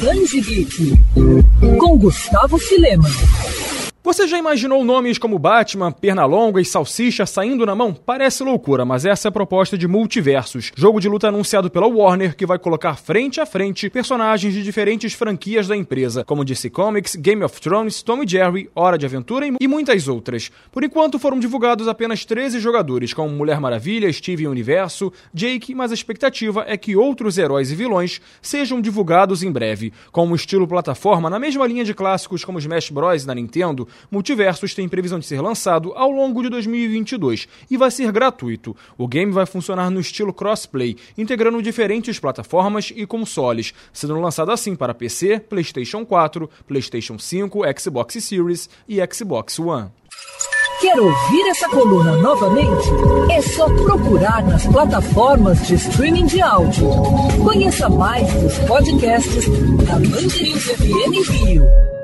Danji Geek, com Gustavo Filema. Você já imaginou nomes como Batman, Pernalonga e Salsicha saindo na mão? Parece loucura, mas essa é a proposta de Multiversos, jogo de luta anunciado pela Warner que vai colocar frente a frente personagens de diferentes franquias da empresa, como DC Comics, Game of Thrones, Tom e Jerry, Hora de Aventura e muitas outras. Por enquanto foram divulgados apenas 13 jogadores, como Mulher Maravilha, Steven Universo, Jake, mas a expectativa é que outros heróis e vilões sejam divulgados em breve. Com um estilo plataforma na mesma linha de clássicos como Smash Bros. na Nintendo, Multiversos tem previsão de ser lançado ao longo de 2022 e vai ser gratuito. O game vai funcionar no estilo crossplay, integrando diferentes plataformas e consoles, sendo lançado assim para PC, PlayStation 4, PlayStation 5, Xbox Series e Xbox One. Quer ouvir essa coluna novamente? É só procurar nas plataformas de streaming de áudio. Conheça mais dos podcasts da Mandirinhos FM Rio.